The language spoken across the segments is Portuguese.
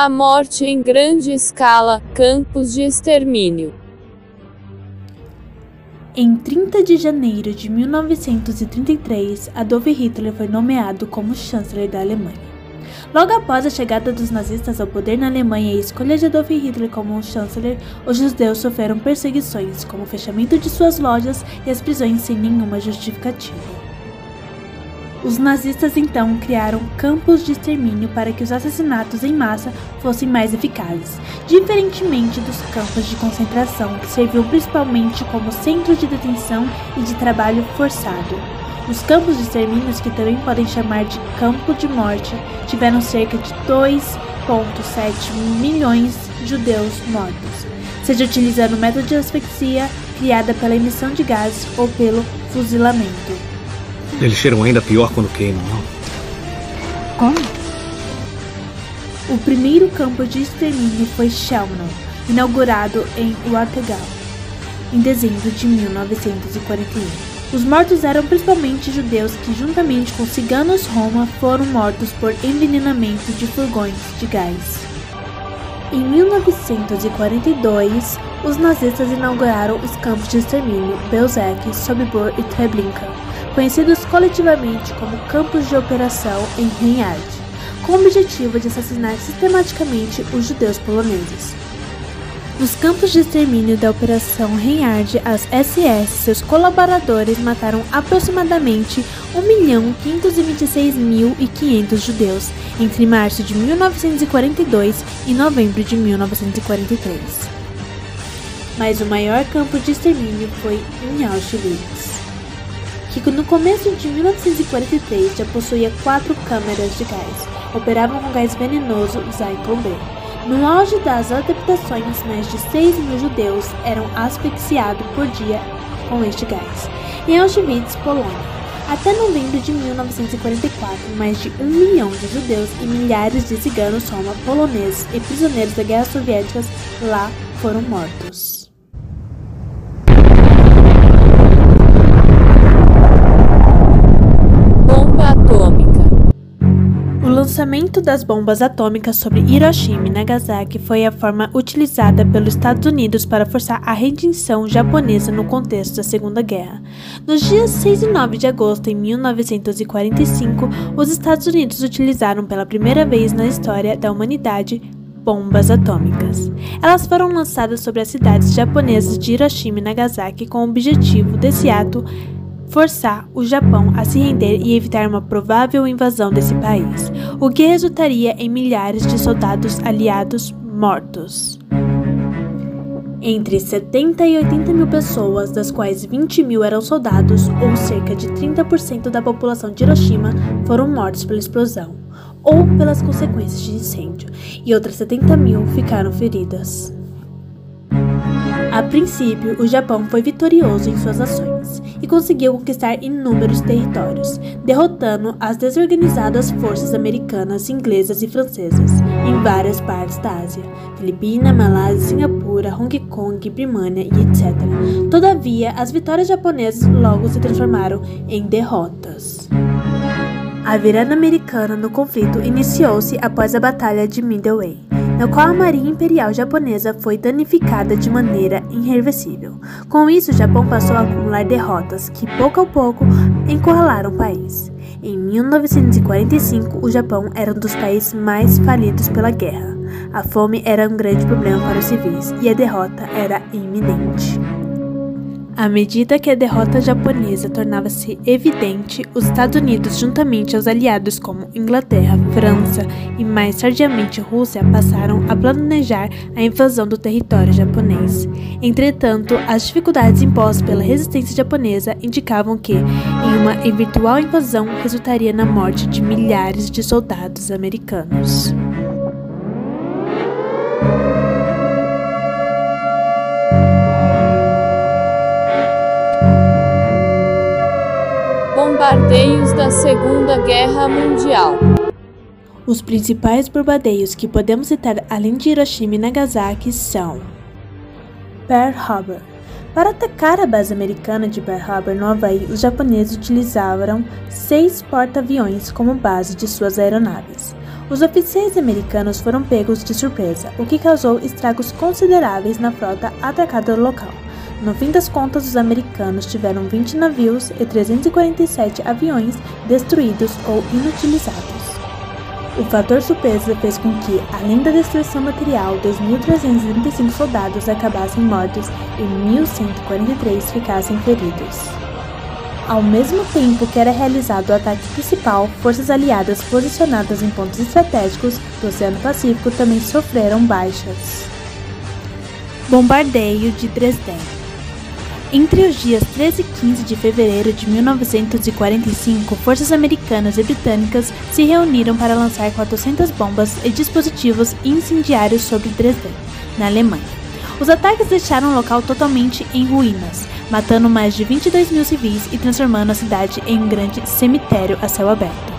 A morte em grande escala, campos de extermínio. Em 30 de janeiro de 1933, Adolf Hitler foi nomeado como chanceler da Alemanha. Logo após a chegada dos nazistas ao poder na Alemanha e a escolha de Adolf Hitler como chanceler, os judeus sofreram perseguições, como o fechamento de suas lojas e as prisões sem nenhuma justificativa. Os nazistas então criaram campos de extermínio para que os assassinatos em massa fossem mais eficazes, diferentemente dos campos de concentração, que serviam principalmente como centro de detenção e de trabalho forçado. Os campos de extermínio, que também podem chamar de campo de morte, tiveram cerca de 2,7 milhões de judeus mortos, seja utilizando o método de asfixia criada pela emissão de gases ou pelo fuzilamento. Eles cheiram ainda pior quando queimam, não? Como? O primeiro campo de extermínio foi Chelmno, inaugurado em Wartegal, em dezembro de 1941. Os mortos eram principalmente judeus que, juntamente com ciganos Roma, foram mortos por envenenamento de furgões de gás. Em 1942, os nazistas inauguraram os campos de extermínio Belzec, Sobibor e Treblinka, conhecidos coletivamente como campos de operação em Reinhard, com o objetivo de assassinar sistematicamente os judeus poloneses. Nos campos de extermínio da Operação Reinhard, as SS e seus colaboradores mataram aproximadamente 1.526.500 judeus entre março de 1942 e novembro de 1943. Mas o maior campo de extermínio foi em Auschwitz que no começo de 1943 já possuía quatro câmeras de gás, operavam com gás venenoso Zyklon B. No auge das adaptações, mais de 6 mil judeus eram asfixiados por dia com este gás. Em Auschwitz, Polônia, até novembro de 1944, mais de um milhão de judeus e milhares de ciganos roma, poloneses e prisioneiros da guerra soviética lá foram mortos. Lançamento das bombas atômicas sobre Hiroshima e Nagasaki foi a forma utilizada pelos Estados Unidos para forçar a rendição japonesa no contexto da Segunda Guerra. Nos dias 6 e 9 de agosto de 1945, os Estados Unidos utilizaram pela primeira vez na história da humanidade bombas atômicas. Elas foram lançadas sobre as cidades japonesas de Hiroshima e Nagasaki com o objetivo desse ato forçar o Japão a se render e evitar uma provável invasão desse país, o que resultaria em milhares de soldados aliados mortos. Entre 70 e 80 mil pessoas, das quais 20 mil eram soldados, ou cerca de 30% da população de Hiroshima, foram mortos pela explosão ou pelas consequências de incêndio, e outras 70 mil ficaram feridas. A princípio, o Japão foi vitorioso em suas ações e conseguiu conquistar inúmeros territórios, derrotando as desorganizadas forças americanas, inglesas e francesas em várias partes da Ásia, Filipina, Malásia, Singapura, Hong Kong, Birmania e etc. Todavia, as vitórias japonesas logo se transformaram em derrotas. A virada americana no conflito iniciou-se após a Batalha de Midway na qual a Marinha Imperial Japonesa foi danificada de maneira irreversível. Com isso, o Japão passou a acumular derrotas que, pouco a pouco, encurralaram o país. Em 1945, o Japão era um dos países mais falidos pela guerra. A fome era um grande problema para os civis e a derrota era iminente. À medida que a derrota japonesa tornava-se evidente, os Estados Unidos, juntamente aos aliados como Inglaterra, França e mais tardiamente Rússia, passaram a planejar a invasão do território japonês. Entretanto, as dificuldades impostas pela resistência japonesa indicavam que, em uma eventual invasão, resultaria na morte de milhares de soldados americanos. Da Segunda Guerra Mundial. Os principais bombardeios que podemos citar além de Hiroshima e Nagasaki são Pearl Harbor. Para atacar a base americana de Pearl Harbor no Havaí, os japoneses utilizaram seis porta-aviões como base de suas aeronaves. Os oficiais americanos foram pegos de surpresa, o que causou estragos consideráveis na frota atacada local. No fim das contas, os americanos tiveram 20 navios e 347 aviões destruídos ou inutilizados. O fator surpresa fez com que, além da destruição material, 2.335 soldados acabassem mortos e 1.143 ficassem feridos. Ao mesmo tempo que era realizado o ataque principal, forças aliadas posicionadas em pontos estratégicos do Oceano Pacífico também sofreram baixas. Bombardeio de Dresden entre os dias 13 e 15 de fevereiro de 1945, forças americanas e britânicas se reuniram para lançar 400 bombas e dispositivos incendiários sobre Dresden, na Alemanha. Os ataques deixaram o local totalmente em ruínas, matando mais de 22 mil civis e transformando a cidade em um grande cemitério a céu aberto.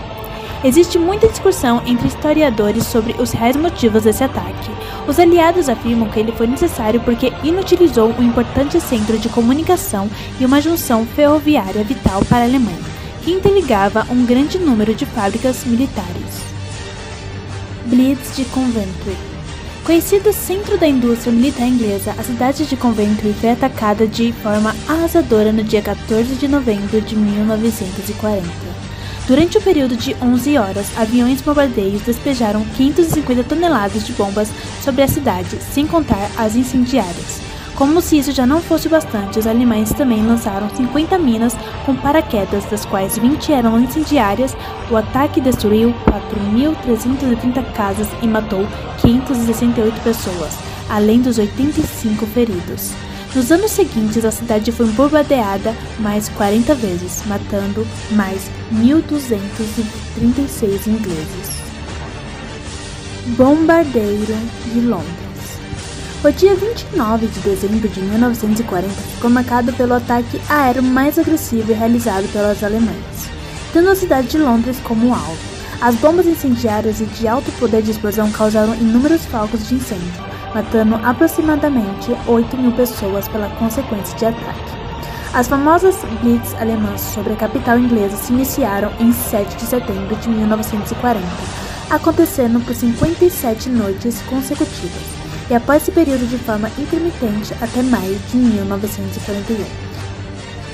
Existe muita discussão entre historiadores sobre os reais motivos desse ataque. Os aliados afirmam que ele foi necessário porque inutilizou um importante centro de comunicação e uma junção ferroviária vital para a Alemanha, que interligava um grande número de fábricas militares. Blitz de Coventry Conhecido centro da indústria militar inglesa, a cidade de Coventry foi atacada de forma arrasadora no dia 14 de novembro de 1940. Durante o período de 11 horas, aviões bombardeios despejaram 550 toneladas de bombas sobre a cidade, sem contar as incendiárias. Como se isso já não fosse bastante, os alemães também lançaram 50 minas com paraquedas, das quais 20 eram incendiárias. O ataque destruiu 4.330 casas e matou 568 pessoas, além dos 85 feridos. Nos anos seguintes, a cidade foi bombardeada mais 40 vezes, matando mais 1.236 ingleses. Bombardeiro de Londres o dia 29 de dezembro de 1940 ficou marcado pelo ataque aéreo mais agressivo realizado pelos alemães, tendo a cidade de Londres como alvo. As bombas incendiárias e de alto poder de explosão causaram inúmeros focos de incêndio, matando aproximadamente 8 mil pessoas pela consequência de ataque. As famosas Blitz alemãs sobre a capital inglesa se iniciaram em 7 de setembro de 1940, acontecendo por 57 noites consecutivas e após esse período de forma intermitente até maio de 1941.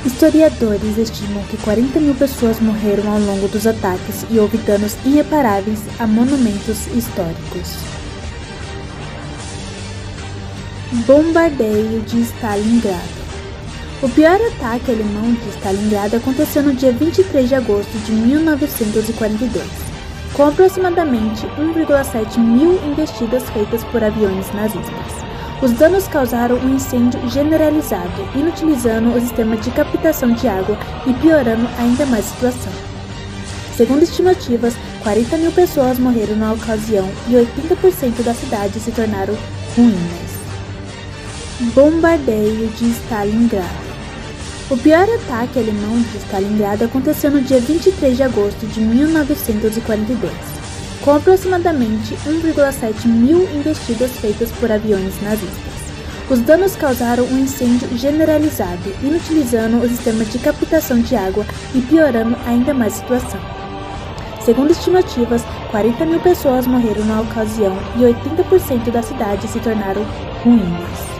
Historiadores estimam que 40 mil pessoas morreram ao longo dos ataques e houve danos irreparáveis a monumentos históricos. Bombardeio de Stalingrado O pior ataque alemão de Stalingrado aconteceu no dia 23 de agosto de 1942 com aproximadamente 1,7 mil investidas feitas por aviões nazistas. Os danos causaram um incêndio generalizado, inutilizando o sistema de captação de água e piorando ainda mais a situação. Segundo estimativas, 40 mil pessoas morreram na ocasião e 80% da cidade se tornaram ruínas. Bombardeio de Stalingrado o pior ataque alemão de Stalingrado aconteceu no dia 23 de agosto de 1942, com aproximadamente 1,7 mil investidas feitas por aviões nazistas. Os danos causaram um incêndio generalizado, inutilizando o sistema de captação de água e piorando ainda mais a situação. Segundo estimativas, 40 mil pessoas morreram na ocasião e 80% da cidade se tornaram ruínas.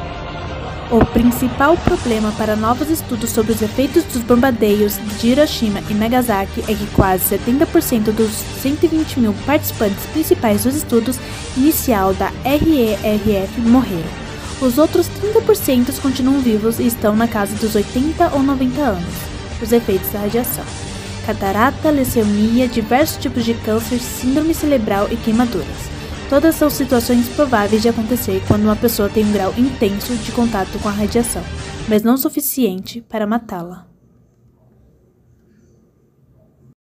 O principal problema para novos estudos sobre os efeitos dos bombardeios de Hiroshima e Nagasaki é que quase 70% dos 120 mil participantes principais dos estudos inicial da RERF morreram. Os outros 30% continuam vivos e estão na casa dos 80 ou 90 anos. Os efeitos da radiação: catarata, leucemia, diversos tipos de câncer, síndrome cerebral e queimaduras. Todas são situações prováveis de acontecer quando uma pessoa tem um grau intenso de contato com a radiação, mas não suficiente para matá-la.